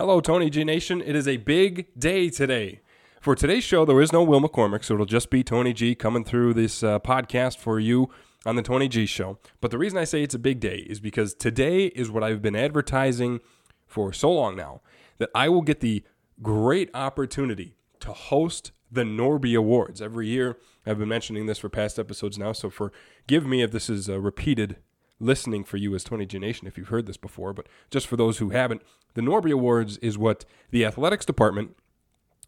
Hello, Tony G Nation. It is a big day today. For today's show, there is no Will McCormick, so it'll just be Tony G coming through this uh, podcast for you on the Tony G Show. But the reason I say it's a big day is because today is what I've been advertising for so long now that I will get the great opportunity to host the Norby Awards. Every year, I've been mentioning this for past episodes now, so forgive me if this is a repeated listening for you as Tony G Nation if you've heard this before, but just for those who haven't, the Norby Awards is what the athletics department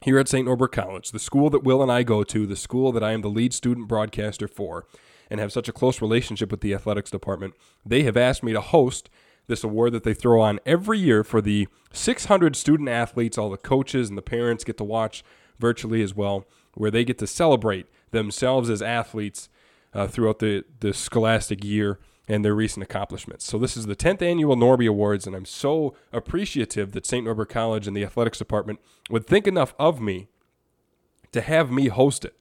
here at St. Norbert College, the school that Will and I go to, the school that I am the lead student broadcaster for, and have such a close relationship with the athletics department, they have asked me to host this award that they throw on every year for the 600 student athletes. All the coaches and the parents get to watch virtually as well, where they get to celebrate themselves as athletes uh, throughout the, the scholastic year and their recent accomplishments. So this is the 10th annual Norby Awards, and I'm so appreciative that St. Norbert College and the athletics department would think enough of me to have me host it.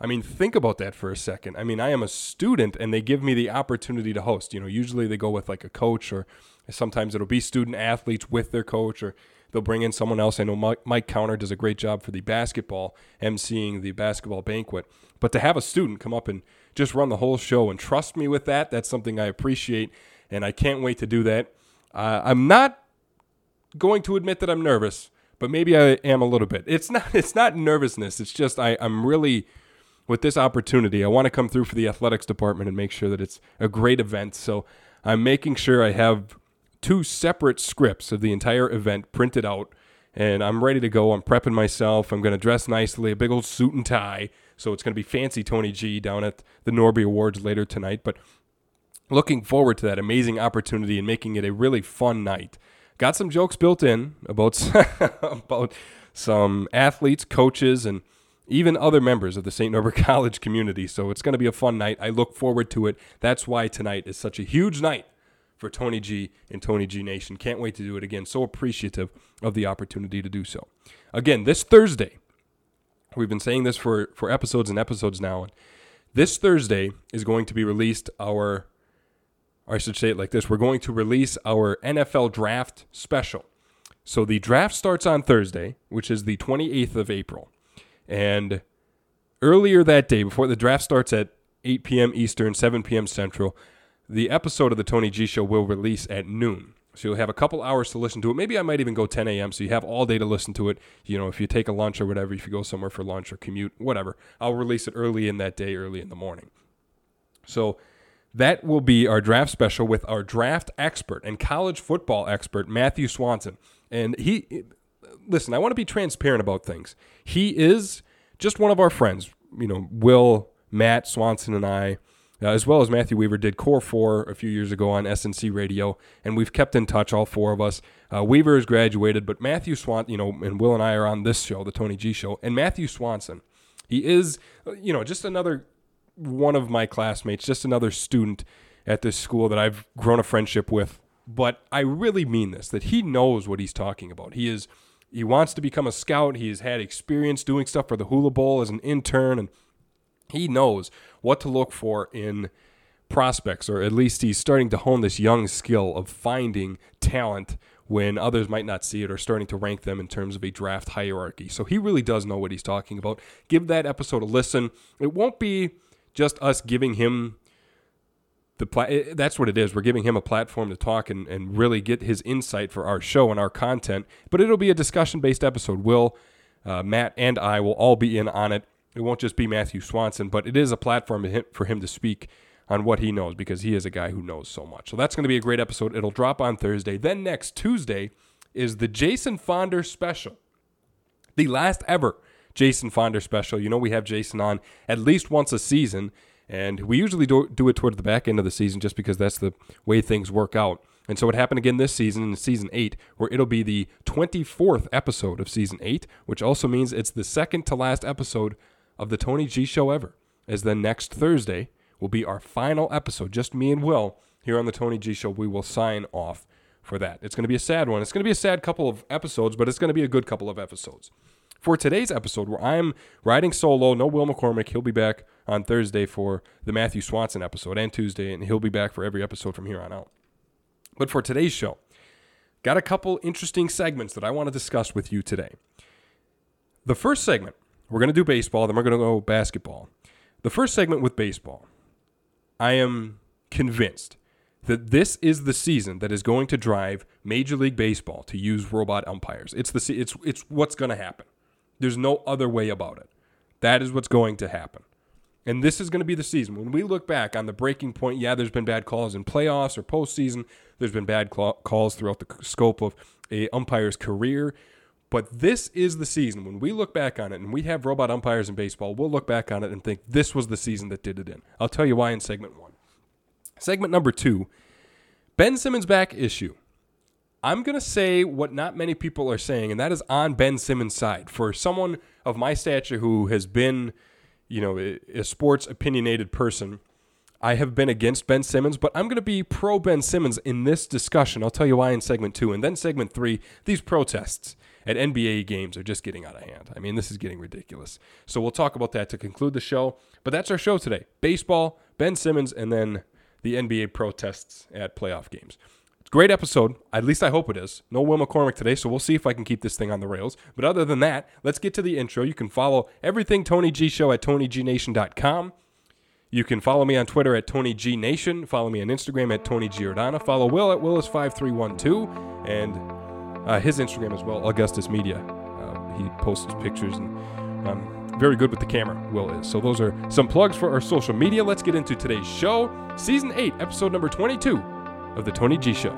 I mean, think about that for a second. I mean, I am a student and they give me the opportunity to host. You know, usually they go with like a coach or sometimes it'll be student athletes with their coach or they'll bring in someone else. I know Mike, Counter does a great job for the basketball, emceeing the basketball banquet. But to have a student come up and just run the whole show and trust me with that, that's something I appreciate. And I can't wait to do that. Uh, I'm not going to admit that I'm nervous, but maybe I am a little bit. It's not. It's not nervousness. It's just I, I'm really with this opportunity. I want to come through for the athletics department and make sure that it's a great event. So I'm making sure I have two separate scripts of the entire event printed out, and I'm ready to go. I'm prepping myself. I'm going to dress nicely, a big old suit and tie. So it's going to be fancy Tony G down at the Norby Awards later tonight. But looking forward to that amazing opportunity and making it a really fun night. Got some jokes built in about about some athletes, coaches, and even other members of the St. Norbert College community. So it's going to be a fun night. I look forward to it. That's why tonight is such a huge night for Tony G and Tony G Nation. Can't wait to do it again. So appreciative of the opportunity to do so. Again, this Thursday, we've been saying this for, for episodes and episodes now. And this Thursday is going to be released our I should say it like this we're going to release our NFL draft special. So the draft starts on Thursday, which is the 28th of April. And earlier that day, before the draft starts at 8 p.m. Eastern, 7 p.m. Central, the episode of the Tony G Show will release at noon. So you'll have a couple hours to listen to it. Maybe I might even go 10 a.m. So you have all day to listen to it. You know, if you take a lunch or whatever, if you go somewhere for lunch or commute, whatever, I'll release it early in that day, early in the morning. So that will be our draft special with our draft expert and college football expert, Matthew Swanson. And he, listen, I want to be transparent about things. He is just one of our friends. You know, Will, Matt Swanson, and I, uh, as well as Matthew Weaver, did Core 4 a few years ago on SNC Radio, and we've kept in touch, all four of us. Uh, Weaver has graduated, but Matthew Swanson, you know, and Will and I are on this show, the Tony G Show, and Matthew Swanson, he is, you know, just another one of my classmates, just another student at this school that I've grown a friendship with. But I really mean this that he knows what he's talking about. He is he wants to become a scout. He's had experience doing stuff for the Hula Bowl as an intern and he knows what to look for in prospects or at least he's starting to hone this young skill of finding talent when others might not see it or starting to rank them in terms of a draft hierarchy. So he really does know what he's talking about. Give that episode a listen. It won't be just us giving him the pla- that's what it is. We're giving him a platform to talk and, and really get his insight for our show and our content. But it'll be a discussion based episode. Will, uh, Matt, and I will all be in on it. It won't just be Matthew Swanson, but it is a platform for him to speak on what he knows because he is a guy who knows so much. So that's going to be a great episode. It'll drop on Thursday. Then next Tuesday is the Jason Fonder special, the last ever Jason Fonder special. You know, we have Jason on at least once a season, and we usually do, do it toward the back end of the season just because that's the way things work out. And so it happened again this season in season 8, where it'll be the 24th episode of season 8, which also means it's the second to last episode of the Tony G Show ever. As the next Thursday will be our final episode, just me and Will here on the Tony G Show. We will sign off for that. It's going to be a sad one. It's going to be a sad couple of episodes, but it's going to be a good couple of episodes for today's episode, where I'm riding solo. No Will McCormick. He'll be back on Thursday for the Matthew Swanson episode and Tuesday, and he'll be back for every episode from here on out. But for today's show, got a couple interesting segments that I want to discuss with you today. The first segment, we're going to do baseball, then we're going to go basketball. The first segment with baseball, I am convinced that this is the season that is going to drive Major League Baseball to use robot umpires. It's the it's it's what's going to happen. There's no other way about it. That is what's going to happen. And this is going to be the season. When we look back on the breaking point, yeah, there's been bad calls in playoffs or postseason. There's been bad calls throughout the scope of a umpire's career. But this is the season. When we look back on it and we have robot umpires in baseball, we'll look back on it and think this was the season that did it in. I'll tell you why in segment one. Segment number two Ben Simmons back issue. I'm going to say what not many people are saying, and that is on Ben Simmons' side. For someone of my stature who has been you know, a sports opinionated person, I have been against Ben Simmons, but I'm going to be pro Ben Simmons in this discussion. I'll tell you why in segment two. And then segment three, these protests at NBA games are just getting out of hand. I mean, this is getting ridiculous. So we'll talk about that to conclude the show. But that's our show today baseball, Ben Simmons, and then the NBA protests at playoff games. Great episode. At least I hope it is. No Will McCormick today, so we'll see if I can keep this thing on the rails. But other than that, let's get to the intro. You can follow everything Tony G Show at TonyGNation.com. You can follow me on Twitter at TonyGNation. Follow me on Instagram at Tony Giordana. Follow Will at Willis5312. And uh, his Instagram as well, Augustus Media. Uh, he posts pictures and um, very good with the camera, Will is. So those are some plugs for our social media. Let's get into today's show. Season 8, episode number 22 of The Tony G Show.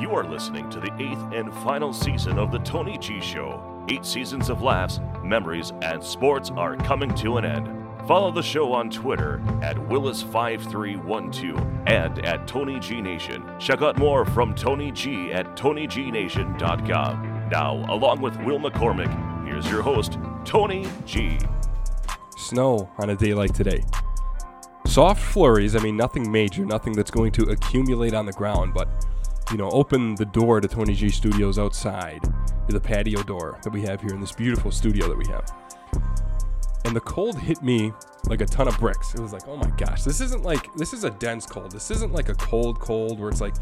You are listening to the eighth and final season of The Tony G Show. Eight seasons of laughs, memories, and sports are coming to an end. Follow the show on Twitter at Willis5312 and at Tony G Nation. Check out more from Tony G at TonyGNation.com. Now, along with Will McCormick, here's your host, Tony G. Snow on a day like today. Soft flurries, I mean, nothing major, nothing that's going to accumulate on the ground, but, you know, open the door to Tony G Studios outside, the patio door that we have here in this beautiful studio that we have. And the cold hit me like a ton of bricks. It was like, oh my gosh, this isn't like, this is a dense cold. This isn't like a cold cold where it's like,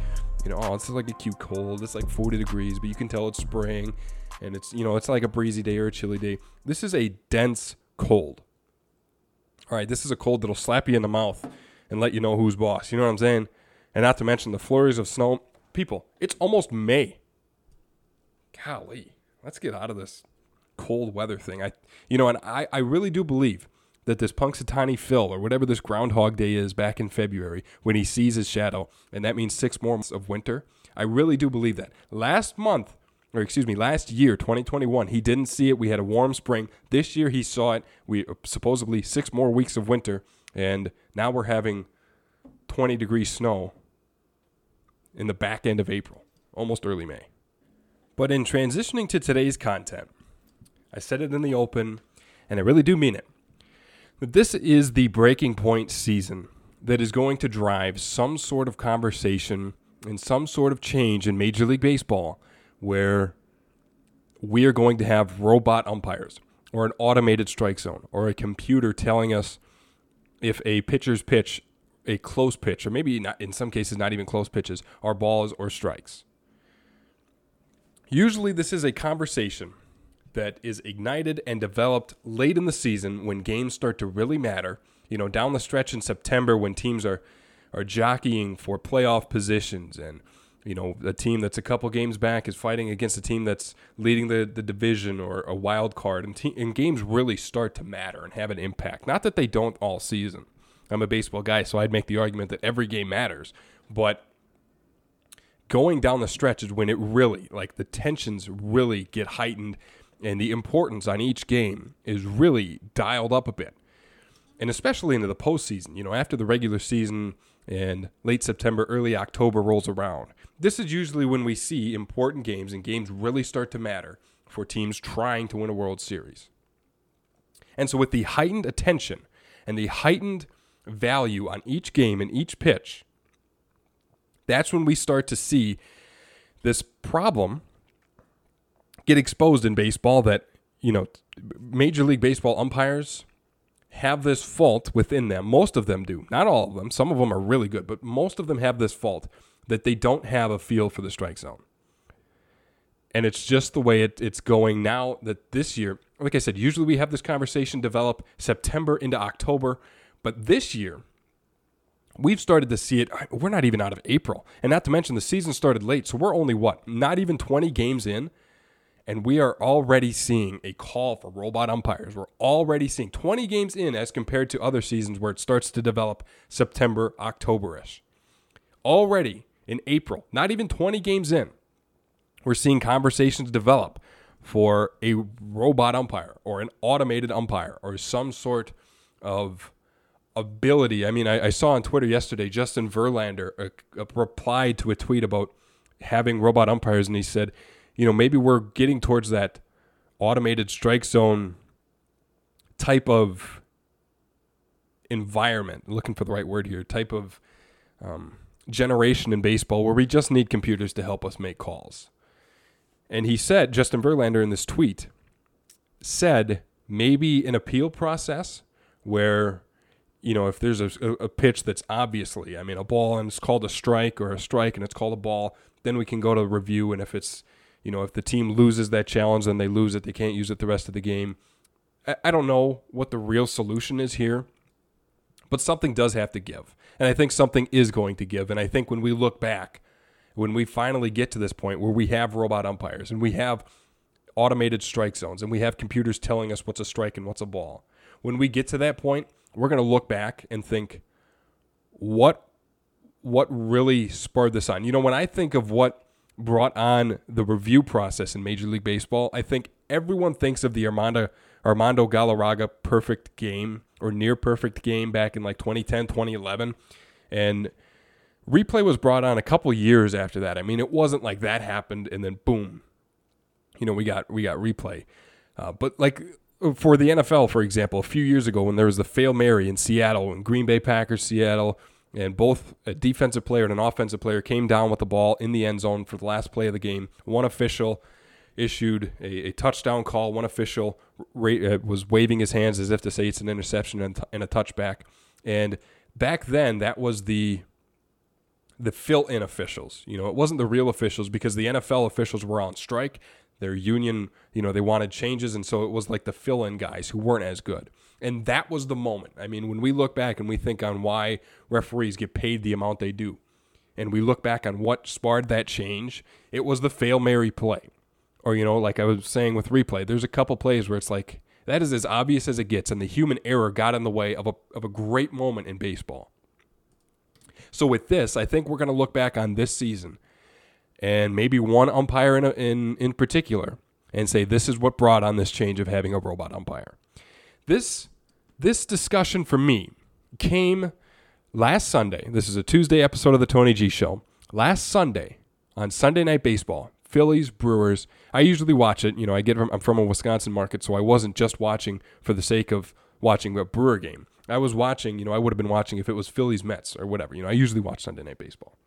you know, oh, it's like a cute cold. It's like 40 degrees, but you can tell it's spring and it's, you know, it's like a breezy day or a chilly day. This is a dense cold all right, this is a cold that'll slap you in the mouth and let you know who's boss. You know what I'm saying? And not to mention the flurries of snow. People, it's almost May. Golly, let's get out of this cold weather thing. I, you know, and I, I really do believe that this Punxsutawney Phil or whatever this Groundhog Day is back in February when he sees his shadow, and that means six more months of winter. I really do believe that. Last month, or excuse me, last year, 2021, he didn't see it. We had a warm spring. This year, he saw it. We uh, supposedly six more weeks of winter, and now we're having 20 degree snow in the back end of April, almost early May. But in transitioning to today's content, I said it in the open, and I really do mean it. This is the breaking point season that is going to drive some sort of conversation and some sort of change in Major League Baseball where we are going to have robot umpires or an automated strike zone or a computer telling us if a pitcher's pitch, a close pitch, or maybe not, in some cases not even close pitches, are balls or strikes. Usually, this is a conversation that is ignited and developed late in the season when games start to really matter. You know, down the stretch in September when teams are are jockeying for playoff positions and you know, a team that's a couple games back is fighting against a team that's leading the, the division or a wild card, and, te- and games really start to matter and have an impact. Not that they don't all season. I'm a baseball guy, so I'd make the argument that every game matters, but going down the stretch is when it really, like, the tensions really get heightened, and the importance on each game is really dialed up a bit. And especially into the postseason, you know, after the regular season and late September, early October rolls around this is usually when we see important games and games really start to matter for teams trying to win a World Series. And so, with the heightened attention and the heightened value on each game and each pitch, that's when we start to see this problem get exposed in baseball that, you know, Major League Baseball umpires have this fault within them. Most of them do. Not all of them. Some of them are really good, but most of them have this fault that they don't have a feel for the strike zone. And it's just the way it, it's going now that this year, like I said, usually we have this conversation develop September into October, but this year, we've started to see it. We're not even out of April. And not to mention the season started late. So we're only what? Not even 20 games in. And we are already seeing a call for robot umpires. We're already seeing 20 games in as compared to other seasons where it starts to develop September, October ish. Already in April, not even 20 games in, we're seeing conversations develop for a robot umpire or an automated umpire or some sort of ability. I mean, I, I saw on Twitter yesterday Justin Verlander uh, replied to a tweet about having robot umpires, and he said, you know, maybe we're getting towards that automated strike zone type of environment. Looking for the right word here, type of um, generation in baseball where we just need computers to help us make calls. And he said, Justin Verlander in this tweet said maybe an appeal process where, you know, if there's a, a pitch that's obviously, I mean, a ball and it's called a strike or a strike and it's called a ball, then we can go to review. And if it's, you know, if the team loses that challenge, then they lose it. They can't use it the rest of the game. I, I don't know what the real solution is here, but something does have to give. And I think something is going to give. And I think when we look back, when we finally get to this point where we have robot umpires and we have automated strike zones and we have computers telling us what's a strike and what's a ball. When we get to that point, we're going to look back and think what what really spurred this on. You know, when I think of what brought on the review process in Major League Baseball, I think everyone thinks of the Armando Armando Galarraga perfect game or near perfect game back in like 2010, 2011 and replay was brought on a couple years after that. I mean, it wasn't like that happened and then boom, you know, we got we got replay. Uh, but like for the NFL, for example, a few years ago when there was the fail Mary in Seattle and Green Bay Packers, Seattle, and both a defensive player and an offensive player came down with the ball in the end zone for the last play of the game. One official issued a, a touchdown call. One official ra- uh, was waving his hands as if to say it's an interception and, t- and a touchback. And back then, that was the the fill-in officials. You know, it wasn't the real officials because the NFL officials were on strike. Their union, you know, they wanted changes, and so it was like the fill-in guys who weren't as good. And that was the moment. I mean, when we look back and we think on why referees get paid the amount they do, and we look back on what sparred that change, it was the fail Mary play. Or, you know, like I was saying with replay, there's a couple plays where it's like, that is as obvious as it gets, and the human error got in the way of a, of a great moment in baseball. So with this, I think we're going to look back on this season and maybe one umpire in, in in particular and say this is what brought on this change of having a robot umpire. This this discussion for me came last Sunday. This is a Tuesday episode of the Tony G show. Last Sunday on Sunday Night Baseball, Phillies Brewers. I usually watch it, you know, I get from I'm from a Wisconsin market, so I wasn't just watching for the sake of watching a Brewer game. I was watching, you know, I would have been watching if it was Phillies Mets or whatever. You know, I usually watch Sunday Night Baseball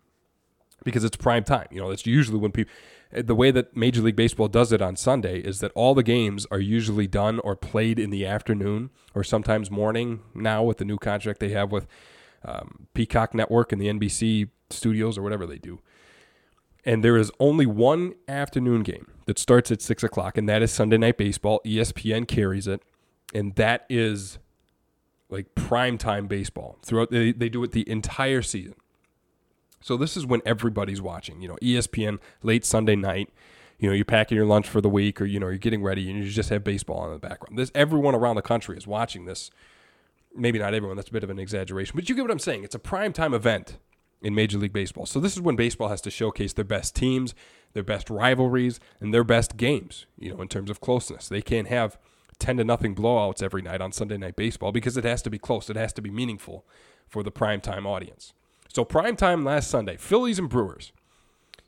because it's prime time. You know, that's usually when people. The way that Major League Baseball does it on Sunday is that all the games are usually done or played in the afternoon or sometimes morning. Now with the new contract they have with um, Peacock Network and the NBC studios or whatever they do. And there is only one afternoon game that starts at six o'clock, and that is Sunday Night Baseball. ESPN carries it, and that is like prime time baseball throughout they, they do it the entire season so this is when everybody's watching you know espn late sunday night you know you're packing your lunch for the week or you know you're getting ready and you just have baseball in the background. This everyone around the country is watching this. Maybe not everyone that's a bit of an exaggeration but you get what i'm saying. It's a prime time event in major league baseball. So this is when baseball has to showcase their best teams their best rivalries and their best games you know in terms of closeness. They can't have 10 to nothing blowouts every night on Sunday Night Baseball because it has to be close. It has to be meaningful for the primetime audience. So, primetime last Sunday, Phillies and Brewers.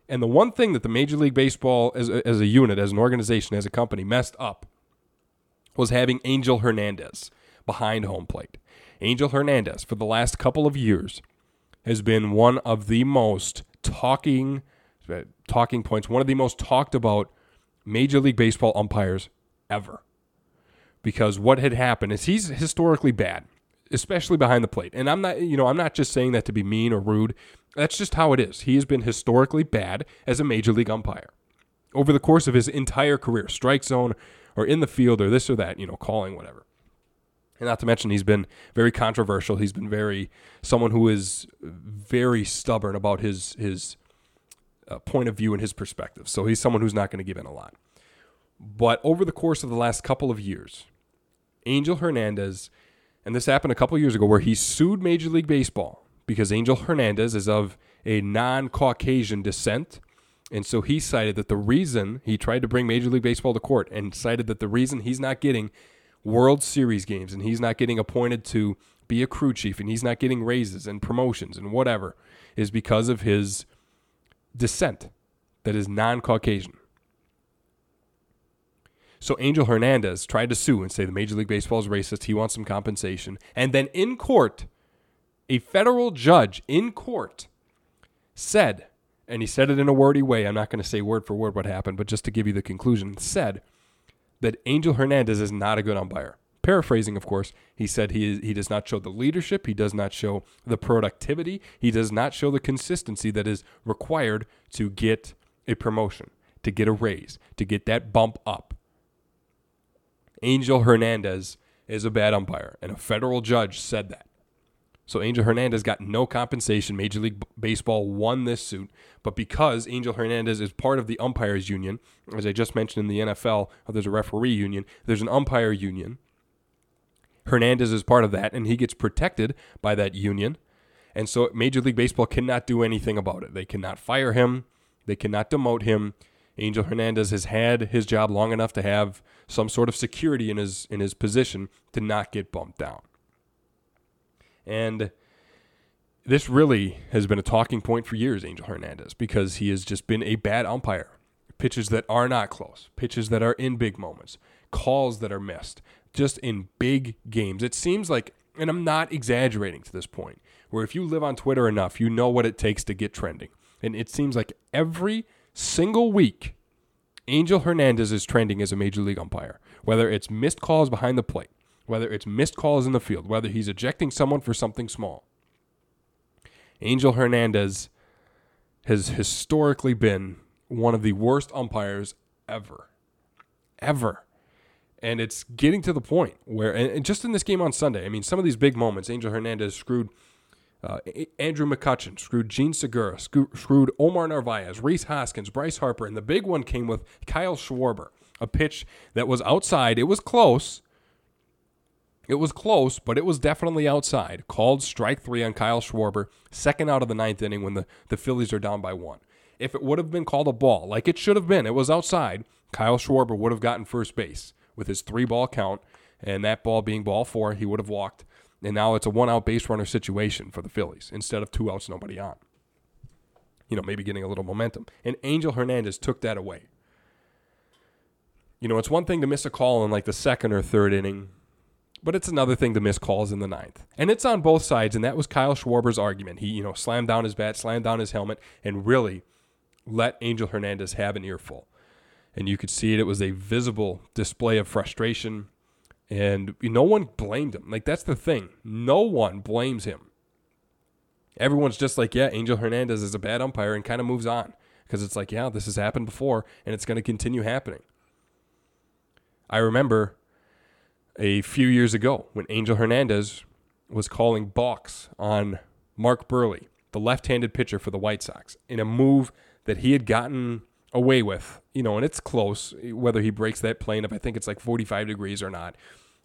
And the one thing that the Major League Baseball, as a, as a unit, as an organization, as a company, messed up was having Angel Hernandez behind home plate. Angel Hernandez, for the last couple of years, has been one of the most talking talking points, one of the most talked about Major League Baseball umpires ever because what had happened is he's historically bad, especially behind the plate. And I'm not, you know, I'm not just saying that to be mean or rude. That's just how it is. He has been historically bad as a major league umpire over the course of his entire career, strike zone or in the field or this or that, you know, calling whatever. And not to mention, he's been very controversial. He's been very someone who is very stubborn about his his uh, point of view and his perspective. So he's someone who's not going to give in a lot. But over the course of the last couple of years, Angel Hernandez, and this happened a couple years ago, where he sued Major League Baseball because Angel Hernandez is of a non-Caucasian descent. And so he cited that the reason he tried to bring Major League Baseball to court and cited that the reason he's not getting World Series games and he's not getting appointed to be a crew chief and he's not getting raises and promotions and whatever is because of his descent that is non Caucasian. So Angel Hernandez tried to sue and say the Major League Baseball is racist. He wants some compensation. And then in court, a federal judge in court said, and he said it in a wordy way. I'm not going to say word for word what happened, but just to give you the conclusion, said that Angel Hernandez is not a good umpire. Paraphrasing, of course, he said he, he does not show the leadership, he does not show the productivity, he does not show the consistency that is required to get a promotion, to get a raise, to get that bump up. Angel Hernandez is a bad umpire, and a federal judge said that. So Angel Hernandez got no compensation. Major League Baseball won this suit, but because Angel Hernandez is part of the umpires union, as I just mentioned in the NFL, uh, there's a referee union, there's an umpire union. Hernandez is part of that, and he gets protected by that union. And so Major League Baseball cannot do anything about it. They cannot fire him, they cannot demote him. Angel Hernandez has had his job long enough to have some sort of security in his in his position to not get bumped down. And this really has been a talking point for years, Angel Hernandez, because he has just been a bad umpire. Pitches that are not close, pitches that are in big moments, calls that are missed, just in big games. It seems like, and I'm not exaggerating to this point, where if you live on Twitter enough, you know what it takes to get trending. And it seems like every single week, Angel Hernandez is trending as a major league umpire, whether it's missed calls behind the plate, whether it's missed calls in the field, whether he's ejecting someone for something small. Angel Hernandez has historically been one of the worst umpires ever. Ever. And it's getting to the point where, and just in this game on Sunday, I mean, some of these big moments, Angel Hernandez screwed uh, Andrew McCutchen, screwed Jean Segura, screwed Omar Narvaez, Rhys Hoskins, Bryce Harper, and the big one came with Kyle Schwarber, a pitch that was outside. It was close, it was close, but it was definitely outside. Called strike three on Kyle Schwarber, second out of the ninth inning when the, the Phillies are down by one. If it would have been called a ball, like it should have been, it was outside, Kyle Schwarber would have gotten first base with his three ball count, and that ball being ball four, he would have walked. And now it's a one out base runner situation for the Phillies instead of two outs, nobody on. You know, maybe getting a little momentum. And Angel Hernandez took that away. You know, it's one thing to miss a call in like the second or third inning but it's another thing to miss calls in the ninth. And it's on both sides, and that was Kyle Schwarber's argument. He, you know, slammed down his bat, slammed down his helmet, and really let Angel Hernandez have an earful. And you could see it. It was a visible display of frustration. And no one blamed him. Like, that's the thing. No one blames him. Everyone's just like, yeah, Angel Hernandez is a bad umpire and kind of moves on. Because it's like, yeah, this has happened before and it's going to continue happening. I remember a few years ago when Angel Hernandez was calling balks on Mark Buehrle, the left-handed pitcher for the White Sox, in a move that he had gotten away with. You know, and it's close eh, whether he breaks that plane if I think it's like 45 degrees or not.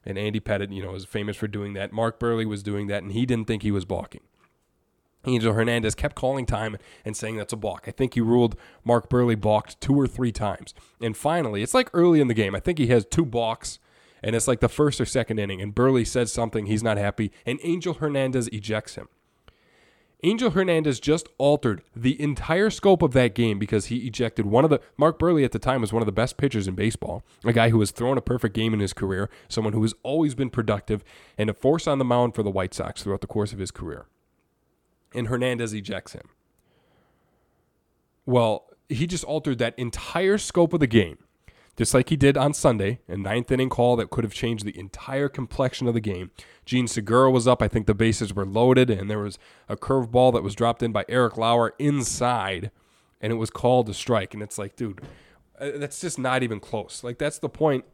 And Andy Pettitte, you know, is famous for doing that. Mark Buehrle was doing that, and he didn't think he was balking. Angel Hernandez kept calling time and saying that's a balk. I think he ruled Mark Buehrle balked two or three times. And finally, it's like early in the game. I think he has two balks and it's like the first or second inning, and Buehrle says something, he's not happy, and Angel Hernandez ejects him. Angel Hernandez just altered the entire scope of that game because he ejected one of the Mark Buehrle at the time was one of the best pitchers in baseball, a guy who has thrown a perfect game in his career, someone who has always been productive and a force on the mound for the White Sox throughout the course of his career. And Hernandez ejects him. Well, he just altered that entire scope of the game just like he did on Sunday, a ninth inning call that could have changed the entire complexion of the game. Jean Segura was up. I think the bases were loaded, and there was a curveball that was dropped in by Eric Lauer inside, and it was called a strike. And it's like, dude, uh, that's just not even close. Like, that's the point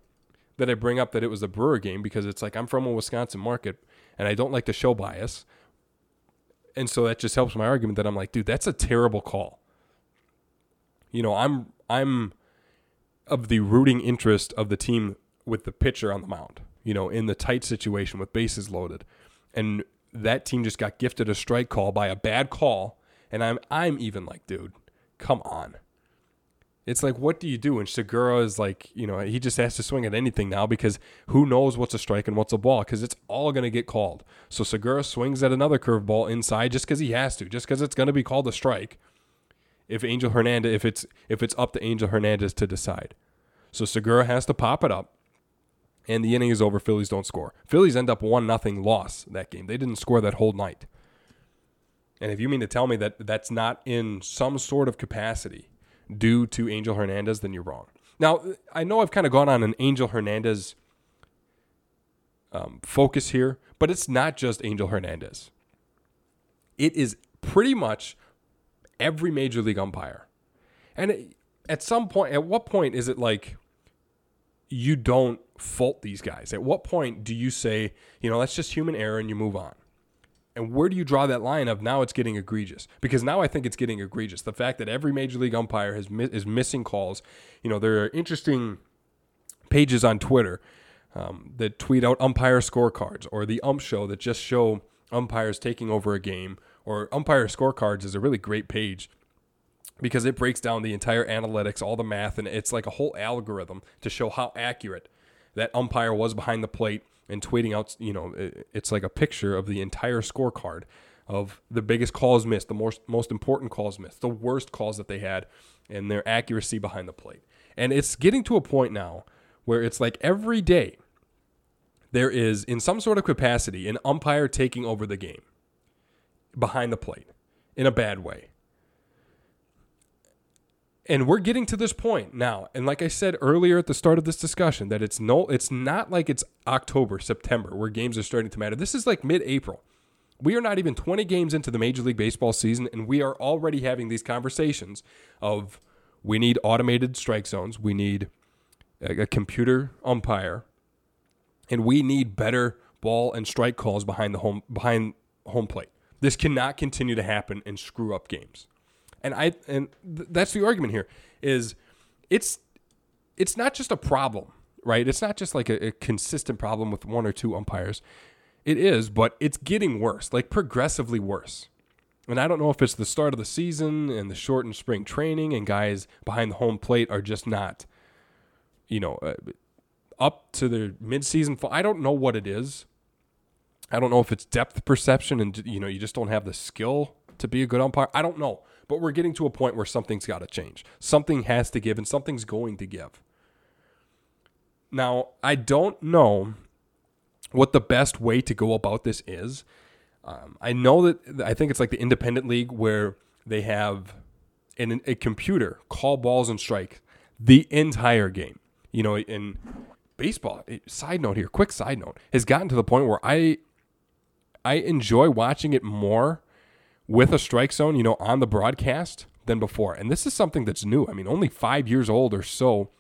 that I bring up that it was a Brewer game because it's like I'm from a Wisconsin market, and I don't like to show bias. And so that just helps my argument that I'm like, dude, that's a terrible call. You know, I'm I'm of the rooting interest of the team with the pitcher on the mound, you know, in the tight situation with bases loaded. And that team just got gifted a strike call by a bad call. And I'm I'm even like, dude, come on. It's like, what do you do? And Segura is like, you know, he just has to swing at anything now because who knows what's a strike and what's a ball because it's all going to get called. So Segura swings at another curveball inside just because he has to, just because it's going to be called a strike if Angel Hernandez if it's if it's up to Angel Hernandez to decide. So Segura has to pop it up. And the inning is over. Phillies don't score. Phillies end up one nothing loss that game. They didn't score that whole night. And if you mean to tell me that that's not in some sort of capacity due to Angel Hernandez, then you're wrong. Now, I know I've kind of gone on an Angel Hernandez um, focus here, but it's not just Angel Hernandez. It is pretty much every major league umpire. And it, at some point, at what point is it like you don't fault these guys? At what point do you say, you know, that's just human error and you move on? And where do you draw that line of now it's getting egregious? Because now I think it's getting egregious. The fact that every major league umpire has is missing calls. You know, there are interesting pages on Twitter um, that tweet out umpire scorecards or the ump show that just show umpires taking over a game or umpire scorecards is a really great page because it breaks down the entire analytics, all the math, and it's like a whole algorithm to show how accurate that umpire was behind the plate and tweeting out, you know, it's like a picture of the entire scorecard of the biggest calls missed, the most most important calls missed, the worst calls that they had, and their accuracy behind the plate. And it's getting to a point now where it's like every day there is, in some sort of capacity, an umpire taking over the game behind the plate in a bad way. And we're getting to this point now. And like I said earlier at the start of this discussion, that it's no it's not like it's October, September where games are starting to matter. This is like mid-April. We are not even 20 games into the Major League Baseball season and we are already having these conversations of we need automated strike zones, we need a, a computer umpire, and we need better ball and strike calls behind the home behind home plate. This cannot continue to happen and screw up games. And I and th- that's the argument here is it's it's not just a problem, right? It's not just like a, a consistent problem with one or two umpires. It is, but it's getting worse, like progressively worse. And I don't know if it's the start of the season and the shortened spring training and guys behind the home plate are just not, you know, uh, up to their midseason. I don't know what it is. I don't know if it's depth perception and you know you just don't have the skill to be a good umpire. I don't know, but we're getting to a point where something's got to change. Something has to give, and something's going to give. Now, I don't know what the best way to go about this is. Um, I know that I think it's like the independent league where they have in a computer call balls and strike the entire game. You know, in baseball. Side note here, quick side note, has gotten to the point where I I enjoy watching it more with a strike zone, you know, on the broadcast than before. And this is something that's new. I mean, only five years old or so,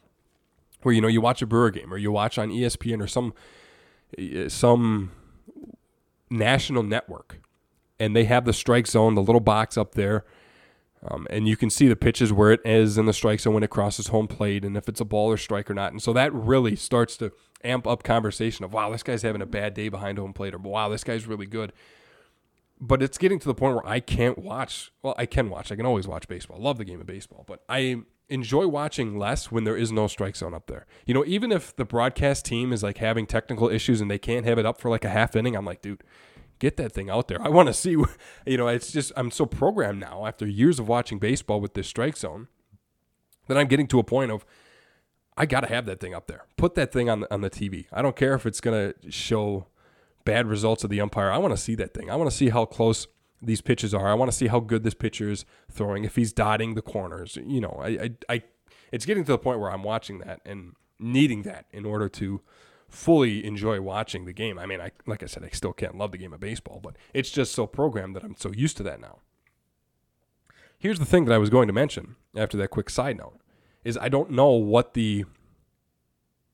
where you know you watch a Brewer game or you watch on ESPN or some eh, some national network, and they have the strike zone, the little box up there. Um, and you can see the pitches where it is in the strike zone when it crosses home plate and if it's a ball or strike or not. And so that really starts to amp up conversation of wow, this guy's having a bad day behind home plate, or wow, this guy's really good. But it's getting to the point where I can't watch. Well, I can watch. I can always watch baseball. I love the game of baseball, but I enjoy watching less when there is no strike zone up there. You know, even if the broadcast team is like having technical issues and they can't have it up for like a half inning, I'm like, dude, get that thing out there. I want to see. You know, it's just I'm so programmed now after years of watching baseball with this strike zone that I'm getting to a point of I got to have that thing up there. Put that thing on the, on the TV. I don't care if it's going to show bad results of the umpire. I want to see that thing. I want to see how close these pitches are. I want to see how good this pitcher is throwing. If he's dotting the corners, you know, I, I, I it's getting to the point where I'm watching that and needing that in order to fully enjoy watching the game. I mean, I like I said, I still can't love the game of baseball, but it's just so programmed that I'm so used to that now. Here's the thing that I was going to mention after that quick side note is I don't know what the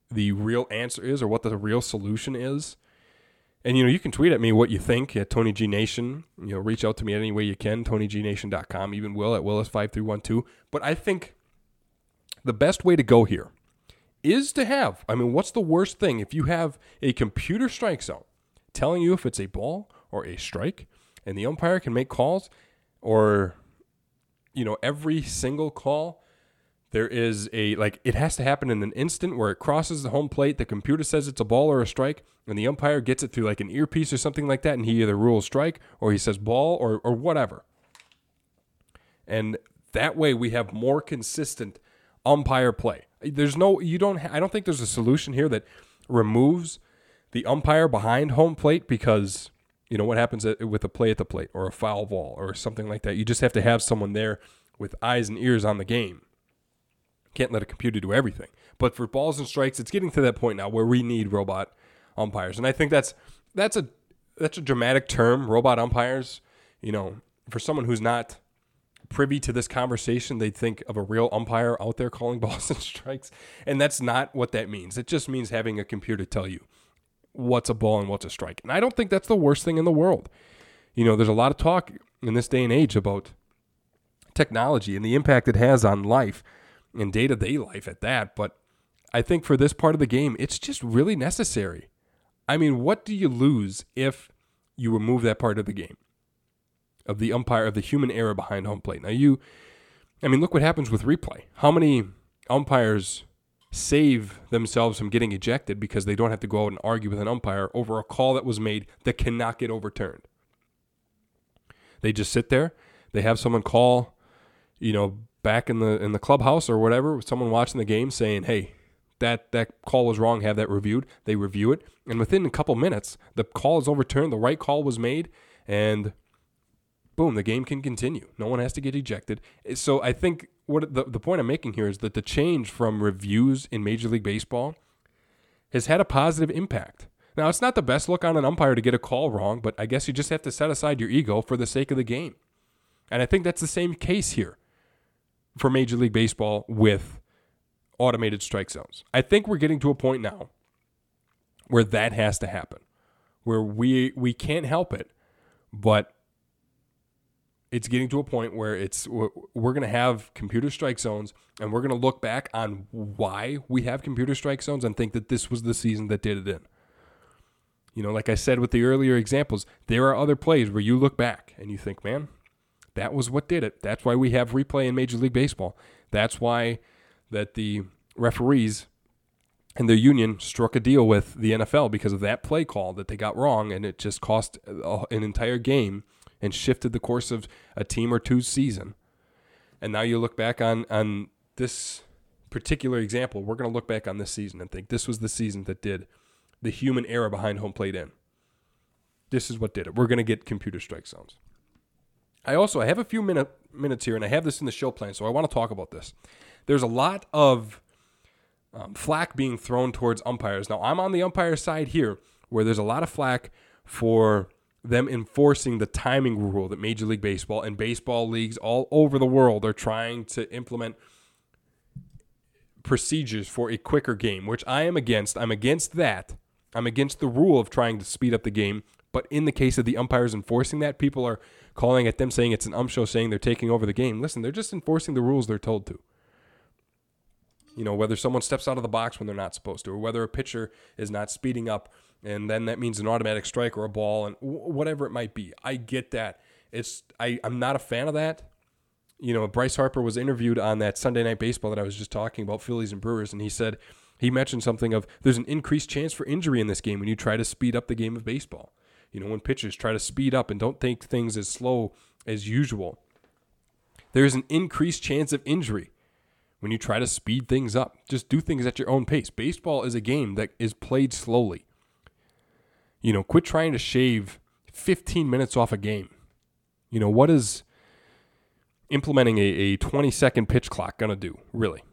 the real answer is or what the real solution is. And you know, you can tweet at me what you think at Tony G Nation. You know, reach out to me any way you can, TonyGNation.com, even Will at Willis5312. But I think the best way to go here is to have. I mean, what's the worst thing if you have a computer strike zone telling you if it's a ball or a strike, and the umpire can make calls, or you know, every single call there is a like it has to happen in an instant where it crosses the home plate the computer says it's a ball or a strike and the umpire gets it through like an earpiece or something like that and he either rules strike or he says ball or or whatever and that way we have more consistent umpire play there's no you don't i don't think there's a solution here that removes the umpire behind home plate because you know what happens with a play at the plate or a foul ball or something like that you just have to have someone there with eyes and ears on the game can't let a computer do everything. But for balls and strikes, it's getting to that point now where we need robot umpires, and I think that's that's a that's a dramatic term, robot umpires. You know, for someone who's not privy to this conversation, they'd think of a real umpire out there calling balls and strikes, and that's not what that means. It just means having a computer tell you what's a ball and what's a strike. And I don't think that's the worst thing in the world. You know, there's a lot of talk in this day and age about technology and the impact it has on life and day to day life at that. But I think for this part of the game, it's just really necessary. I mean, what do you lose if you remove that part of the game? Of the umpire, of the human error behind home plate. Now, you, I mean, look what happens with replay. How many umpires save themselves from getting ejected because they don't have to go out and argue with an umpire over a call that was made that cannot get overturned? They just sit there, they have someone call, you know, back in the in the clubhouse or whatever, someone watching the game saying, "Hey, that that call was wrong. Have that reviewed." They review it, and within a couple minutes, the call is overturned. The right call was made, and boom, the game can continue. No one has to get ejected. Eh, so I think what the the point I'm making here is that the change from reviews in Major League Baseball has had a positive impact. Now, it's not the best look on an umpire to get a call wrong, but I guess you just have to set aside your ego for the sake of the game. And I think that's the same case here for Major League Baseball with automated strike zones. I think we're getting to a point now where that has to happen, where we we can't help it, but it's getting to a point where it's we're going to have computer strike zones and we're going to look back on why we have computer strike zones and think that this was the season that did it in. You know, like I said with the earlier examples, there are other plays where you look back and you think, man, that was what did it. That's why we have replay in Major League Baseball. That's why that the referees and their union struck a deal with the NFL because of that play call that they got wrong, and it just cost uh, an entire game and shifted the course of a team or two's season. And now you look back on on this particular example. We're going to look back on this season and think this was the season that did the human error behind home plate in. This is what did it. We're going to get computer strike zones. I also I have a few minute, minutes here, and I have this in the show plan, so I want to talk about this. There's a lot of um, flack being thrown towards umpires. Now I'm on the umpire side here, where there's a lot of flack for them enforcing the timing rule that Major League Baseball and baseball leagues all over the world are trying to implement procedures for a quicker game, which I am against. I'm against that. I'm against the rule of trying to speed up the game. But in the case of the umpires enforcing that, people are calling at them saying it's an ump show, saying they're taking over the game. Listen, they're just enforcing the rules they're told to. You know, whether someone steps out of the box when they're not supposed to, or whether a pitcher is not speeding up, and then that means an automatic strike or a ball, and whatever it might be. I get that. It's I, I'm not a fan of that. You know, Bryce Harper was interviewed on that Sunday Night Baseball that I was just talking about, Phillies and Brewers, and he said he mentioned something of there's an increased chance for injury in this game when you try to speed up the game of baseball. You know, when pitchers try to speed up and don't take things as slow as usual, there's an increased chance of injury when you try to speed things up. Just do things at your own pace. Baseball is a game that is played slowly. You know, quit trying to shave 15 minutes off a game. You know, what is implementing a, a 20 second pitch clock going to do, really?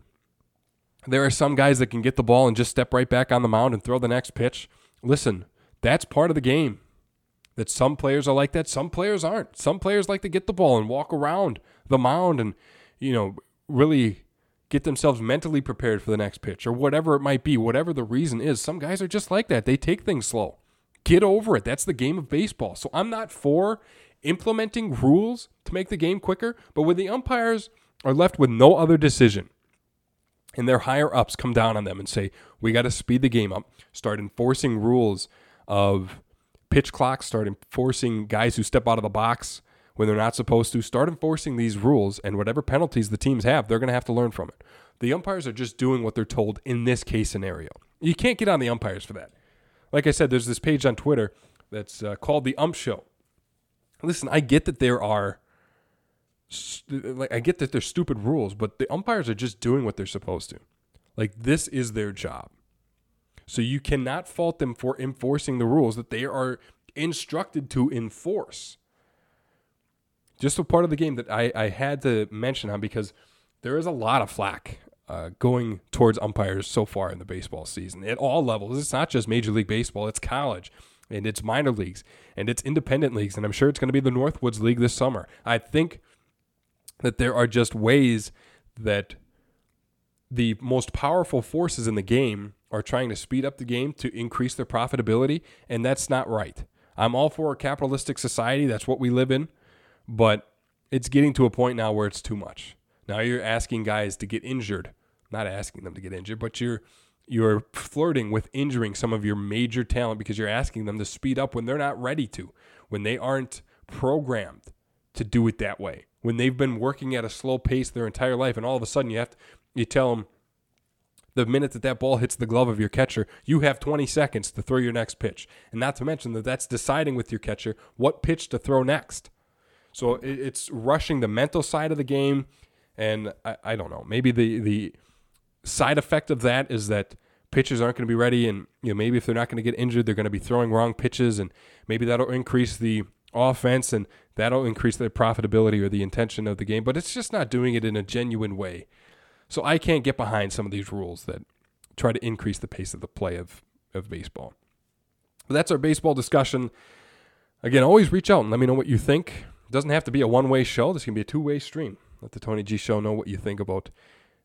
there are some guys that can get the ball and just step right back on the mound and throw the next pitch. Listen, that's part of the game. That some players are like that, some players aren't. Some players like to get the ball and walk around the mound and, you know, really get themselves mentally prepared for the next pitch or whatever it might be, whatever the reason is. Some guys are just like that. They take things slow. Get over it. That's the game of baseball. So I'm not for implementing rules to make the game quicker, but when the umpires are left with no other decision and their higher ups come down on them and say, we got to speed the game up, start enforcing rules of pitch clocks, start enforcing guys who step out of the box when they're not supposed to, start enforcing these rules, and whatever penalties the teams have, they're going to have to learn from it. The umpires are just doing what they're told in this case scenario. You can't get on the umpires for that. Like I said, there's this page on Twitter that's uh, called the Ump Show. Listen, I get that there are like I get that there's stupid rules, but the umpires are just doing what they're supposed to. Like this is their job. So you cannot fault them for enforcing the rules that they are instructed to enforce. Just a part of the game that I, I had to mention on because there is a lot of flack uh, going towards umpires so far in the baseball season at all levels. It's not just Major League Baseball, it's college and it's minor leagues and it's independent leagues. And I'm sure it's going to be the Northwoods League this summer. I think that there are just ways that the most powerful forces in the game are trying to speed up the game to increase their profitability, and that's not right. I'm all for a capitalistic society, that's what we live in, but it's getting to a point now where it's too much. Now you're asking guys to get injured, not asking them to get injured, but you're you're flirting with injuring some of your major talent because you're asking them to speed up when they're not ready to, when they aren't programmed to do it that way when they've been working at a slow pace their entire life, and all of a sudden you have to, you tell them the minute that that ball hits the glove of your catcher, you have 20 seconds to throw your next pitch, and not to mention that that's deciding with your catcher what pitch to throw next. So it's rushing the mental side of the game, and I, I don't know. Maybe the the side effect of that is that pitchers aren't going to be ready, and you know maybe if they're not going to get injured, they're going to be throwing wrong pitches, and maybe that'll increase the offense, and that'll increase the profitability or the intention of the game. But it's just not doing it in a genuine way. So I can't get behind some of these rules that try to increase the pace of the play of, of baseball. But that's our baseball discussion. Again, always reach out and let me know what you think. It doesn't have to be a one way show, this can be a two way stream. Let the Tony G Show know what you think about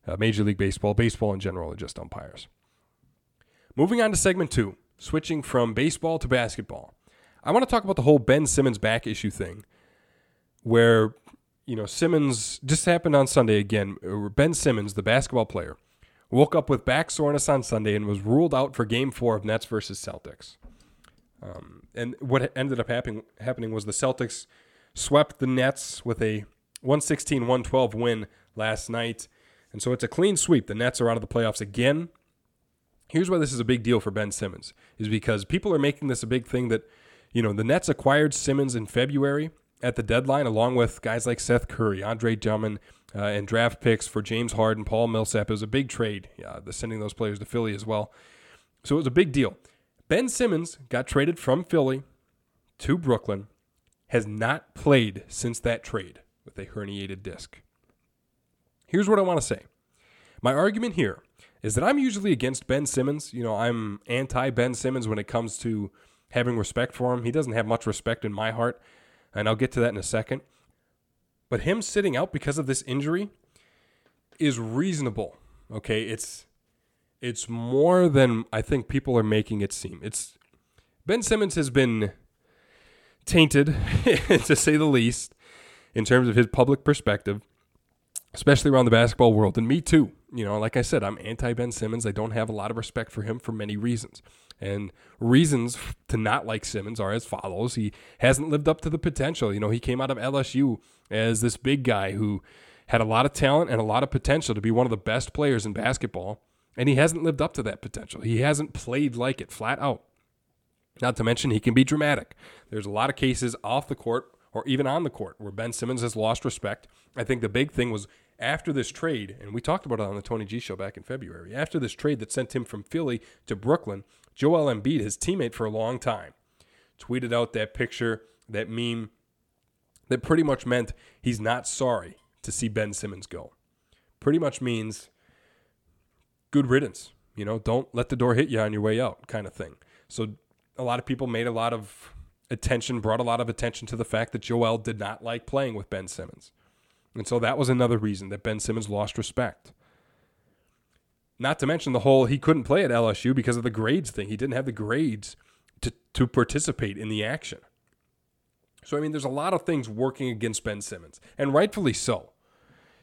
uh, Major League Baseball, baseball in general, or just umpires. Moving on to segment two, switching from baseball to basketball. I want to talk about the whole Ben Simmons back issue thing, where you know Simmons just happened on Sunday again. Ben Simmons, the basketball player, woke up with back soreness on Sunday and was ruled out for Game Four of Nets versus Celtics. Um, and what ended up happening happening was the Celtics swept the Nets with a 116-112 win last night. And so it's a clean sweep. The Nets are out of the playoffs again. Here's why this is a big deal for Ben Simmons is because people are making this a big thing that you know, the Nets acquired Simmons in February at the deadline, along with guys like Seth Curry, Andre Drummond, uh, and draft picks for James Harden, Paul Millsap. It was a big trade, sending those players to Philly as well. So it was a big deal. Ben Simmons got traded from Philly to Brooklyn, has not played since that trade with a herniated disc. Here's what I want to say. My argument here is that I'm usually against Ben Simmons. You know, I'm anti Ben Simmons when it comes to having respect for him. He doesn't have much respect in my heart, and I'll get to that in a second. But him sitting out because of this injury is reasonable. Okay, it's it's more than I think people are making it seem. It's Ben Simmons has been tainted, to say the least, in terms of his public perspective, especially around the basketball world. And me too. You know, like I said, I'm anti Ben Simmons. I don't have a lot of respect for him for many reasons. And reasons to not like Simmons are as follows. He hasn't lived up to the potential. You know, he came out of LSU as this big guy who had a lot of talent and a lot of potential to be one of the best players in basketball. And he hasn't lived up to that potential. He hasn't played like it flat out. Not to mention, he can be dramatic. There's a lot of cases off the court or even on the court where Ben Simmons has lost respect. I think the big thing was after this trade, and we talked about it on the Tony G show back in February, after this trade that sent him from Philly to Brooklyn, Joel Embiid, his teammate for a long time, tweeted out that picture, that meme, that pretty much meant he's not sorry to see Ben Simmons go. Pretty much means good riddance. You know, don't let the door hit you on your way out, kind of thing. So a lot of people made a lot of attention, brought a lot of attention to the fact that Joel did not like playing with Ben Simmons. And so that was another reason that Ben Simmons lost respect. Not to mention the whole he couldn't play at LSU because of the grades thing. He didn't have the grades to, to participate in the action. So, I mean, there's a lot of things working against Ben Simmons, and rightfully so.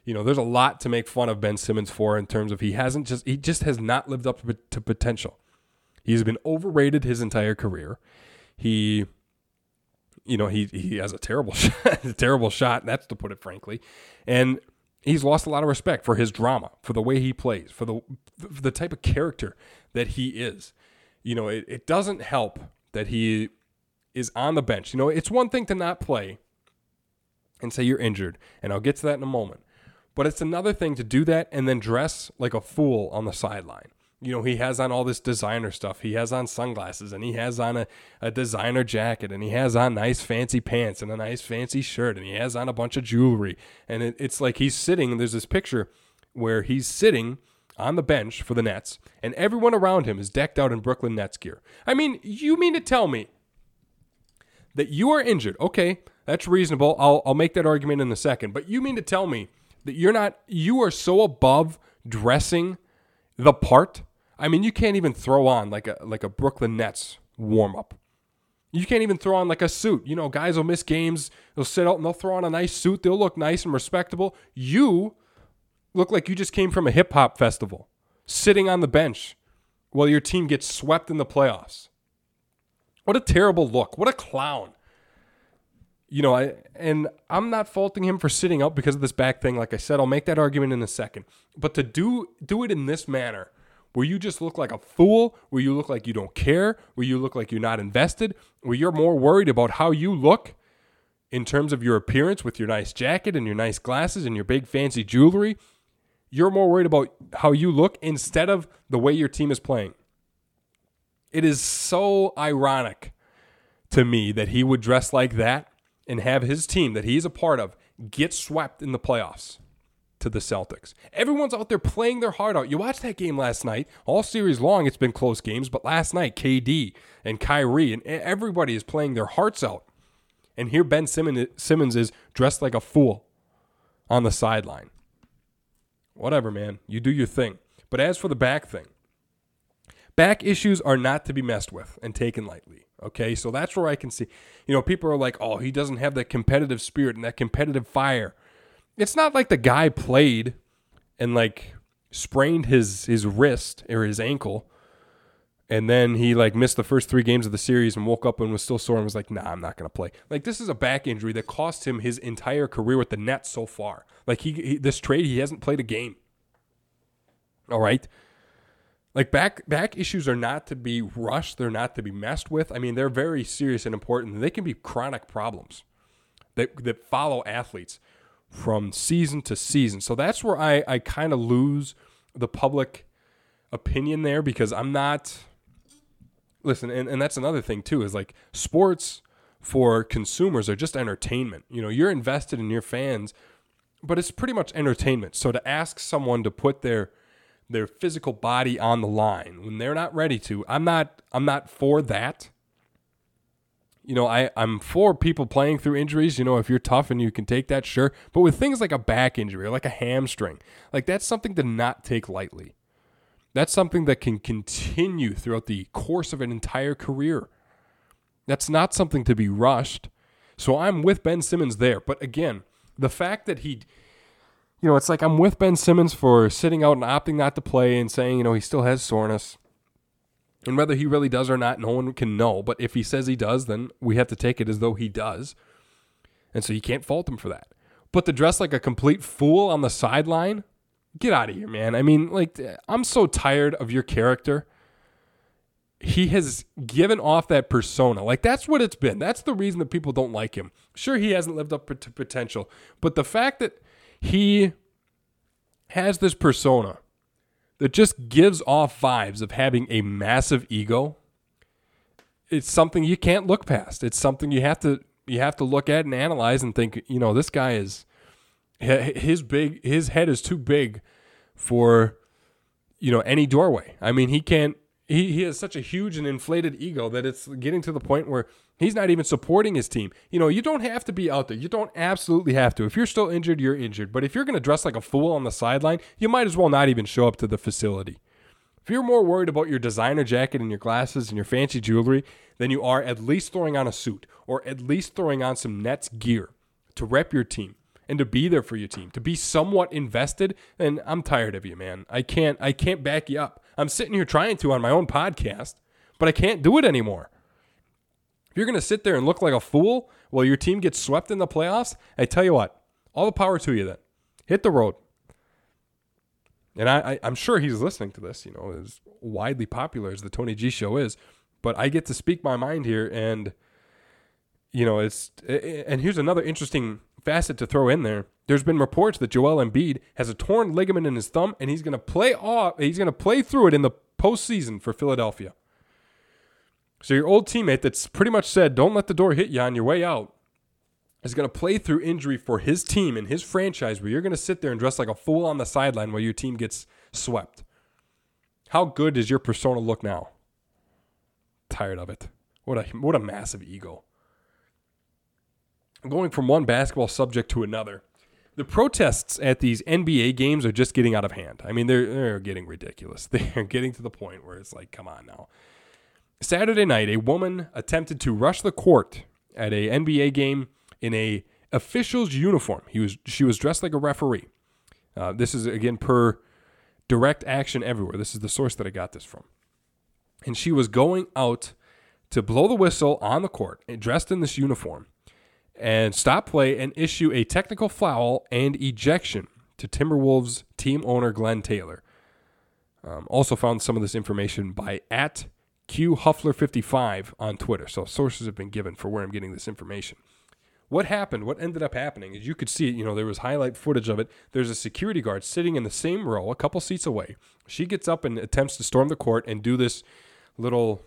You know, there's a lot to make fun of Ben Simmons for in terms of he hasn't just, he just has not lived up to potential. He's been overrated his entire career. He, you know, he, he has a terrible shot, a terrible shot, that's to put it frankly. And he's lost a lot of respect for his drama, for the way he plays, for the for the type of character that he is. You know, it, it doesn't help that he is on the bench. You know, it's one thing to not play and say you're injured, and I'll get to that in a moment. But it's another thing to do that and then dress like a fool on the sideline you know, he has on all this designer stuff. He has on sunglasses and he has on a, a designer jacket and he has on nice fancy pants and a nice fancy shirt and he has on a bunch of jewelry. And it, it's like he's sitting, there's this picture where he's sitting on the bench for the Nets and everyone around him is decked out in Brooklyn Nets gear. I mean, you mean to tell me that you are injured? Okay, that's reasonable. I'll, I'll make that argument in a second. But you mean to tell me that you're not, you are so above dressing the part I mean, you can't even throw on like a like a Brooklyn Nets warm up. You can't even throw on like a suit. You know, guys will miss games. They'll sit out and they'll throw on a nice suit. They'll look nice and respectable. You look like you just came from a hip hop festival, sitting on the bench while your team gets swept in the playoffs. What a terrible look. What a clown. You know, I and I'm not faulting him for sitting out because of this back thing. Like I said, I'll make that argument in a second. But to do do it in this manner where you just look like a fool, where you look like you don't care, where you look like you're not invested, where you're more worried about how you look in terms of your appearance with your nice jacket and your nice glasses and your big fancy jewelry. You're more worried about how you look instead of the way your team is playing. It is so ironic to me that he would dress like that and have his team that he's a part of get swept in the playoffs to the Celtics. Everyone's out there playing their heart out. You watched that game last night. All series long, it's been close games, but last night, KD and Kyrie and everybody is playing their hearts out. And here Ben Simmons is dressed like a fool on the sideline. Whatever, man. You do your thing. But as for the back thing, back issues are not to be messed with and taken lightly. Okay, so that's where I can see, you know, people are like, oh, he doesn't have that competitive spirit and that competitive fire it's not like the guy played and like sprained his his wrist or his ankle and then he like missed the first three games of the series and woke up and was still sore and was like, "Nah, I'm not gonna play." Like this is a back injury that cost him his entire career with the Nets so far. Like he, he this trade, he hasn't played a game. All right, like back back issues are not to be rushed. They're not to be messed with. I mean, they're very serious and important. They can be chronic problems that that follow athletes from season to season. So that's where I, I kind of lose the public opinion there because I'm not. Listen, and, and that's another thing too is like sports for consumers are just entertainment. You know, you're invested in your fans, but it's pretty much entertainment. So to ask someone to put their their physical body on the line when they're not ready to, I'm not I'm not for that you know, I, I'm for people playing through injuries. You know, if you're tough and you can take that, sure. But with things like a back injury or like a hamstring, like that's something to not take lightly. That's something that can continue throughout the course of an entire career. That's not something to be rushed. So I'm with Ben Simmons there. But again, the fact that he, you know, it's like I'm with Ben Simmons for sitting out and opting not to play and saying, you know, he still has soreness. And whether he really does or not, no one can know. But if he says he does, then we have to take it as though he does. And so you can't fault him for that. But to dress like a complete fool on the sideline, get out of here, man. I mean, like, I'm so tired of your character. He has given off that persona. Like, that's what it's been. That's the reason that people don't like him. Sure, he hasn't lived up to potential. But the fact that he has this persona that just gives off vibes of having a massive ego. It's something you can't look past. It's something you have to you have to look at and analyze and think, you know, this guy is his big his head is too big for you know, any doorway. I mean, he can't. He, he has such a huge and inflated ego that it's getting to the point where he's not even supporting his team. You know, you don't have to be out there. You don't absolutely have to. If you're still injured, you're injured. But if you're going to dress like a fool on the sideline, you might as well not even show up to the facility. If you're more worried about your designer jacket and your glasses and your fancy jewelry than you are at least throwing on a suit or at least throwing on some Nets gear to rep your team, and to be there for your team, to be somewhat invested, then I'm tired of you, man. I can't I can't back you up. I'm sitting here trying to on my own podcast, but I can't do it anymore. If you're going to sit there and look like a fool while your team gets swept in the playoffs, I tell you what, all the power to you then. Hit the road. And I, I, am sure he's listening to this, you know, as widely popular as the Tony G show is, but I get to speak my mind here and you know, it's and here's another interesting facet to throw in there. There's been reports that Joel Embiid has a torn ligament in his thumb, and he's going to play off. He's going to play through it in the postseason for Philadelphia. So your old teammate that's pretty much said, "Don't let the door hit you on your way out," is going to play through injury for his team and his franchise, where you're going to sit there and dress like a fool on the sideline while your team gets swept. How good does your persona look now? Tired of it. What a what a massive ego going from one basketball subject to another. The protests at these NBA games are just getting out of hand. I mean, they're they're getting ridiculous. They're getting to the point where it's like, come on now. Saturday night, a woman attempted to rush the court at a NBA game in a official's uniform. He was she was dressed like a referee. Uh, this is again per direct action everywhere. This is the source that I got this from. And she was going out to blow the whistle on the court, dressed in this uniform and stop play and issue a technical foul and ejection to Timberwolves team owner Glen Taylor. Um, also found some of this information by at Q Huffler55 on Twitter. So sources have been given for where I'm getting this information. What happened, what ended up happening is you could see it, you know, there was highlight footage of it. There's a security guard sitting in the same row, a couple seats away. She gets up and attempts to storm the court and do this little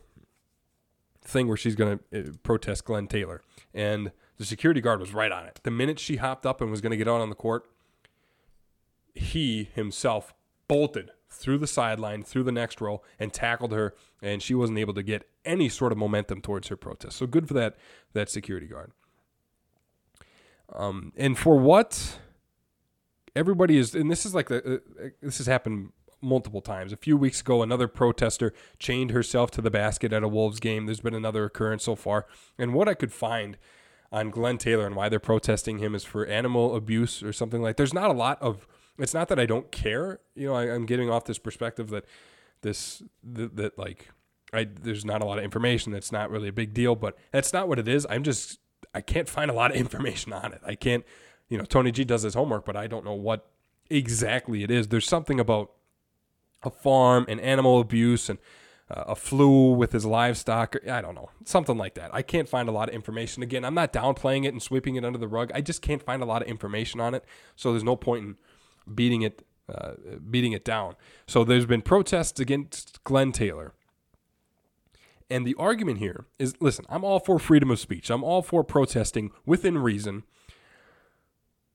thing where she's going to uh, protest Glen Taylor. And the security guard was right on it. The minute she hopped up and was going to get out on the court, he himself bolted through the sideline, through the next row, and tackled her, and she wasn't able to get any sort of momentum towards her protest. So good for that that security guard. Um, and for what everybody is, and this is like the uh, this has happened multiple times. A few weeks ago, another protester chained herself to the basket at a Wolves game. There's been another occurrence so far, and what I could find on Glen Taylor and why they're protesting him is for animal abuse or something like. There's not a lot of. It's not that I don't care. You know, I, am getting off this perspective that this that, that like I there's not a lot of information. That's not really a big deal, but that's not what it is. I'm just I can't find a lot of information on it. I can't. You know, Tony G does his homework, but I don't know what exactly it is. There's something about a farm and animal abuse and uh, a flu with his livestock. I don't know, something like that. I can't find a lot of information. Again, I'm not downplaying it and sweeping it under the rug. I just can't find a lot of information on it. So there's no point in beating it, uh, beating it down. So there's been protests against Glen Taylor. And the argument here is listen, I'm all for freedom of speech. I'm all for protesting within reason.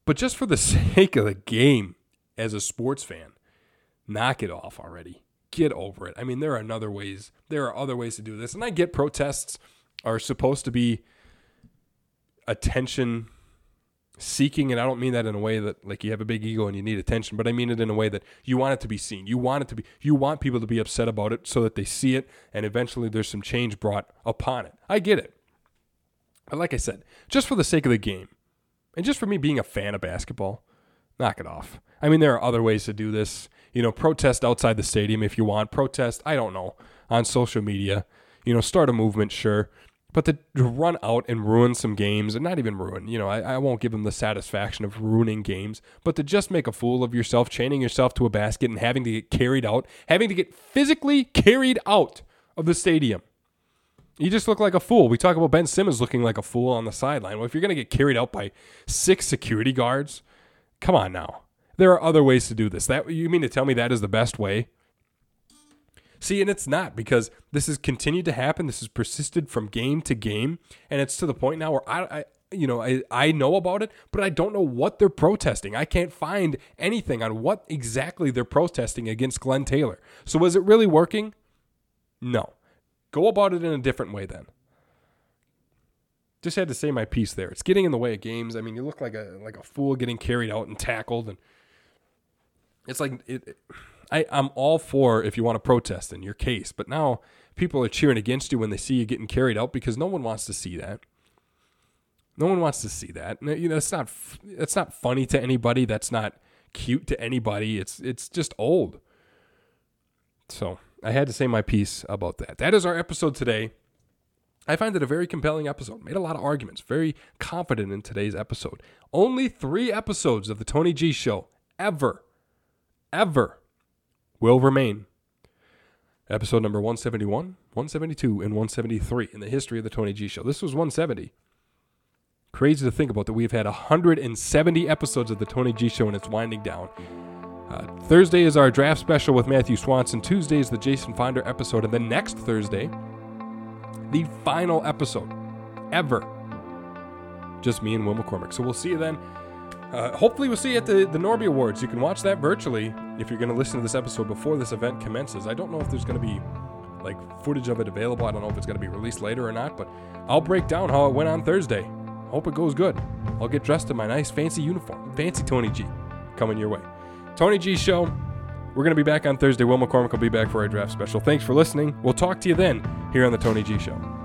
But just for the sake of the game as a sports fan, knock it off already get over it. I mean, there are other ways. There are other ways to do this, and I get protests are supposed to be attention seeking and I don't mean that in a way that like you have a big ego and you need attention, but I mean it in a way that you want it to be seen. You want it to be you want people to be upset about it so that they see it and eventually there's some change brought upon it. I get it. But like I said, just for the sake of the game and just for me being a fan of basketball, knock it off. I mean there are other ways to do this you know, protest outside the stadium if you want. Protest, I don't know, on social media. You know, start a movement, sure. But to, run out and ruin some games, and not even ruin, you know, I, I won't give them the satisfaction of ruining games, but to just make a fool of yourself, chaining yourself to a basket and having to get carried out, having to get physically carried out of the stadium. You just look like a fool. We talk about Ben Simmons looking like a fool on the sideline. Well, if you're going to get carried out by six security guards, come on now. There are other ways to do this. That you mean to tell me that is the best way? See, and it's not because this has continued to happen. This has persisted from game to game, and it's to the point now where I, I you know, I, I know about it, but I don't know what they're protesting. I can't find anything on what exactly they're protesting against Glen Taylor. So is it really working? No. Go about it in a different way then. Just had to say my piece there. It's getting in the way of games. I mean, you look like a like a fool getting carried out and tackled, and it's like it. I, I'm all for if you want to protest in your case, but now people are cheering against you when they see you getting carried out because no one wants to see that. No one wants to see that. You know, it's not it's not funny to anybody. That's not cute to anybody. It's it's just old. So I had to say my piece about that. That is our episode today. I find it a very compelling episode. Made a lot of arguments. Very confident in today's episode. Only three episodes of the Tony G Show ever, ever will remain. Episode number 171, 172, and 173 in the history of the Tony G Show. This was 170. Crazy to think about that we've had 170 episodes of the Tony G Show and it's winding down. Uh, Thursday is our draft special with Matthew Swanson. Tuesday is the Jason Finder episode. And then next Thursday, the final episode ever. Just me and Will McCormick. So we'll see you then. Uh, hopefully, we'll see you at the, the Norby Awards. You can watch that virtually if you're going to listen to this episode before this event commences. I don't know if there's going to be like footage of it available. I don't know if it's going to be released later or not, but I'll break down how it went on Thursday. Hope it goes good. I'll get dressed in my nice fancy uniform. Fancy Tony G coming your way. Tony G Show. We're going to be back on Thursday. Will McCormick will be back for our draft special. Thanks for listening. We'll talk to you then here on the Tony G Show.